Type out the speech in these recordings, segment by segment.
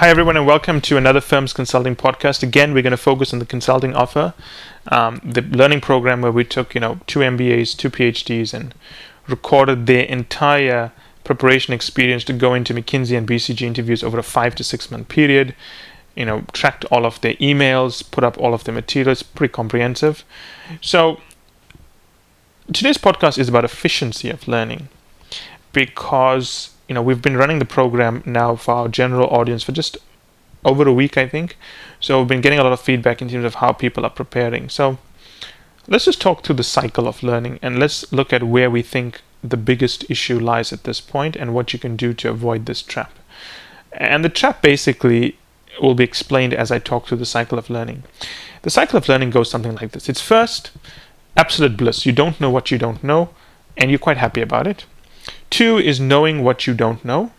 Hi, everyone, and welcome to another Firms Consulting podcast. Again, we're going to focus on the consulting offer, um, the learning program where we took, you know, two MBAs, two PhDs, and recorded their entire preparation experience to go into McKinsey and BCG interviews over a five to six month period. You know, tracked all of their emails, put up all of their materials, pretty comprehensive. So, today's podcast is about efficiency of learning because you know we've been running the program now for our general audience for just over a week i think. So we've been getting a lot of feedback in terms of how people are preparing. So let's just talk through the cycle of learning and let's look at where we think the biggest issue lies at this point and what you can do to avoid this trap. And the trap basically will be explained as i talk through the cycle of learning. The cycle of learning goes something like this. It's first absolute bliss. You don't know what you don't know and you're quite happy about it Two is knowing what you don't know.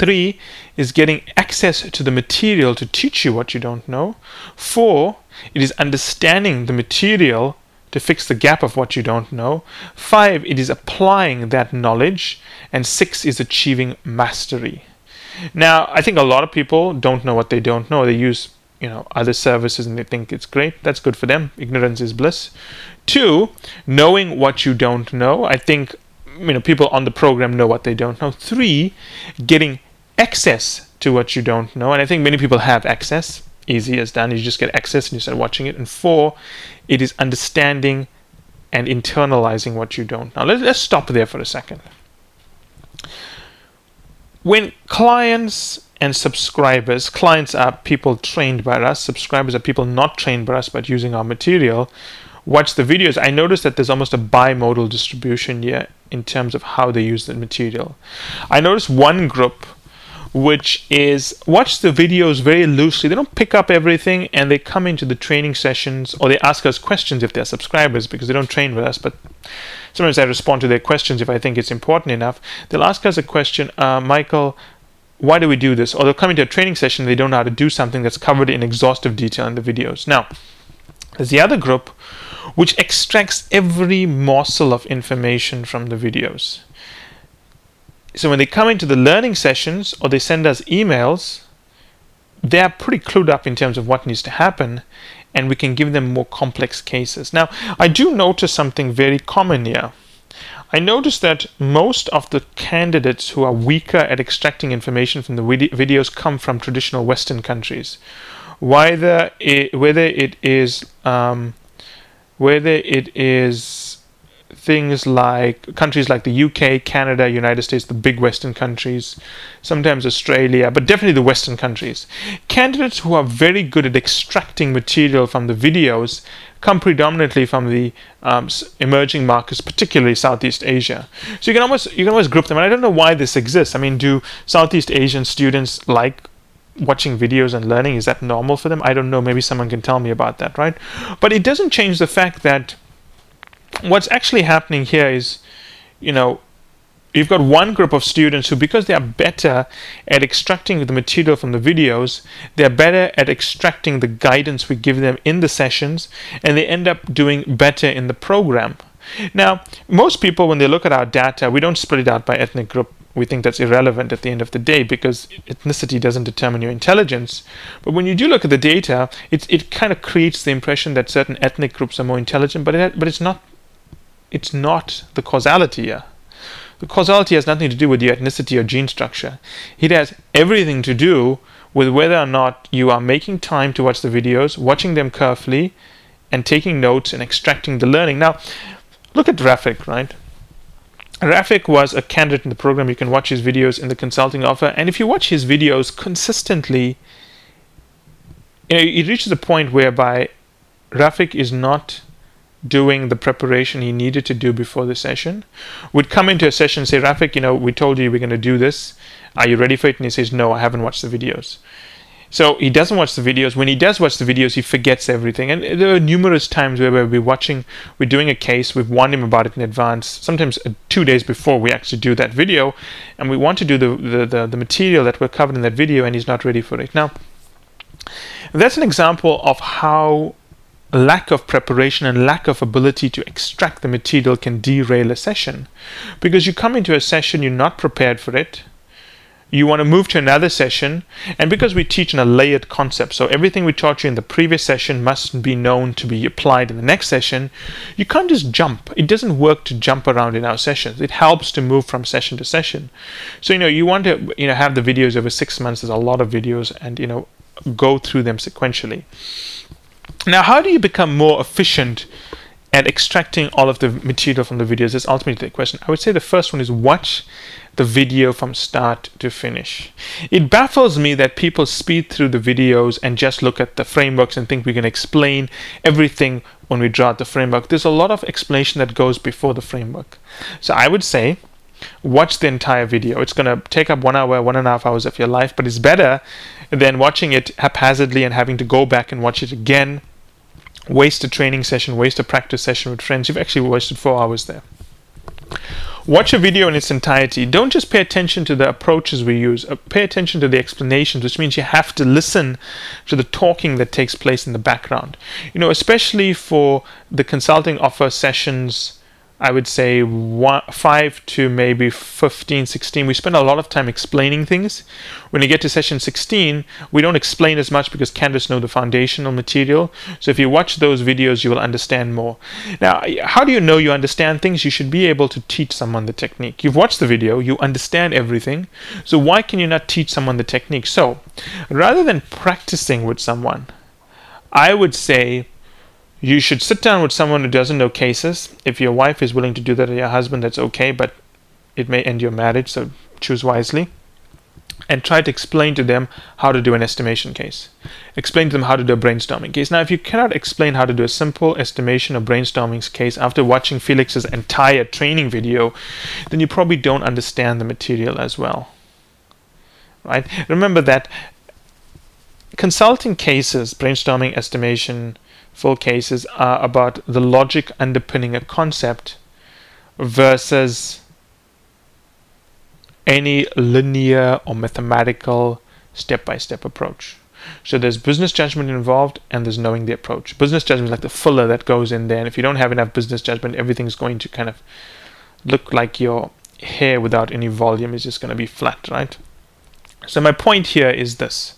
Three is getting access to the material to teach you what you don't know. Four, it is understanding the material to fix the gap of what you don't know. Five, it is applying that knowledge. And six is achieving mastery. Now, I think a lot of people don't know what they don't know. They use you know other services and they think it's great that's good for them ignorance is bliss two knowing what you don't know i think you know people on the program know what they don't know. Three, getting access to what you don't know, and I think many people have access. Easy as done. You just get access and you start watching it. And four, it is understanding and internalizing what you don't know. Let's, let's stop there for a second. When clients and subscribers, clients are people trained by us, subscribers are people not trained by us but using our material, watch the videos, I noticed that there's almost a bimodal distribution here in terms of how they use the material. I noticed one group which is watch the videos very loosely. They don't pick up everything and they come into the training sessions or they ask us questions if they're subscribers because they don't train with us. But sometimes I respond to their questions if I think it's important enough. They'll ask us a question, uh, Michael, why do we do this? Or they'll come into a training session they don't know how to do something that's covered in exhaustive detail in the videos. Now, there's the other group which extracts every morsel of information from the videos. So when they come into the learning sessions or they send us emails, they're pretty clued up in terms of what needs to happen, and we can give them more complex cases. Now, I do notice something very common here. I notice that most of the candidates who are weaker at extracting information from the videos come from traditional Western countries. Whether it, whether it is um, whether it is things like countries like the UK, Canada, United States, the big Western countries, sometimes Australia, but definitely the Western countries. Candidates who are very good at extracting material from the videos come predominantly from the um, emerging markets, particularly Southeast Asia. So you can almost you can almost group them. And I don't know why this exists. I mean, do Southeast Asian students like watching videos and learning is that normal for them? I don't know. Maybe someone can tell me about that right? But it doesn't change the fact that what's actually happening here is you know you've got one group of students who because they are better at extracting the material from the videos they're better at extracting the guidance we give them in the sessions and they end up doing better in the program. Now most people when they look at our data we don't split it out by ethnic group we think that's irrelevant at the end of the day because ethnicity doesn't determine your intelligence. But when you do look at the data, it, it kind of creates the impression that certain ethnic groups are more intelligent, but, it, but it's not it's not the causality here. The causality has nothing to do with your ethnicity or gene structure. It has everything to do with whether or not you are making time to watch the videos, watching them carefully, and taking notes and extracting the learning. Now, look at Rafik, right? Rafik was a candidate in the program. You can watch his videos in the consulting offer. And if you watch his videos consistently, you know, it reaches a point whereby Rafik is not doing the preparation he needed to do before the session. Would come into a session and say, Rafik, you know, we told you we're going to do this. Are you ready for it? And he says, No, I haven't watched the videos. So he doesn't watch the videos. When he does watch the videos, he forgets everything. And there are numerous times where we're watching, we're doing a case, we've warned him about it in advance, sometimes uh, two days before we actually do that video, and we want to do the, the, the, the material that we're covered in that video, and he's not ready for it. Now, that's an example of how lack of preparation and lack of ability to extract the material can derail a session. Because you come into a session, you're not prepared for it, you want to move to another session and because we teach in a layered concept so everything we taught you in the previous session must be known to be applied in the next session you can't just jump. It doesn't work to jump around in our sessions. It helps to move from session to session. So you know you want to you know have the videos over six months. There's a lot of videos and you know go through them sequentially. Now how do you become more efficient at extracting all of the material from the videos? Is ultimately the question. I would say the first one is watch the video from start to finish. It baffles me that people speed through the videos and just look at the frameworks and think we can explain everything when we draw the framework. There's a lot of explanation that goes before the framework. So I would say watch the entire video. It's going to take up one hour, one and a half hours of your life, but it's better than watching it haphazardly and having to go back and watch it again waste a training session, waste a practice session with friends, you've actually wasted four hours there. Watch a video in its entirety. Don't just pay attention to the approaches we use. Uh, pay attention to the explanations, which means you have to listen to the talking that takes place in the background. You know, especially for the consulting offer sessions I would say one, 5 to maybe 15, 16. We spend a lot of time explaining things. When you get to session 16, we don't explain as much because Canvas know the foundational material. So if you watch those videos, you will understand more. Now, how do you know you understand things? You should be able to teach someone the technique. You've watched the video, you understand everything. So why can you not teach someone the technique? So rather than practicing with someone, I would say you should sit down with someone who doesn't know cases. If your wife is willing to do that or your husband, that's okay, but it may end your marriage, so choose wisely. And try to explain to them how to do an estimation case. Explain to them how to do a brainstorming case. Now, if you cannot explain how to do a simple estimation or brainstorming case after watching Felix's entire training video, then you probably don't understand the material as well. Right? Remember that consulting cases, brainstorming, estimation, full cases are about the logic underpinning a concept versus any linear or mathematical step by step approach. So there's business judgment involved and there's knowing the approach. Business judgment is like the filler that goes in there. And if you don't have enough business judgment, everything's going to kind of look like your hair without any volume is just going to be flat, right? So my point here is this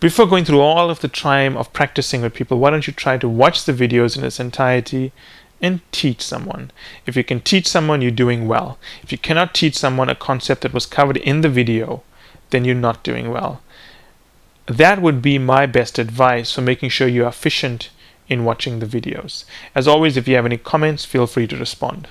before going through all of the time of practicing with people, why don't you try to watch the videos in its entirety and teach someone? If you can teach someone, you're doing well. If you cannot teach someone a concept that was covered in the video, then you're not doing well. That would be my best advice for making sure you are efficient in watching the videos. As always, if you have any comments, feel free to respond.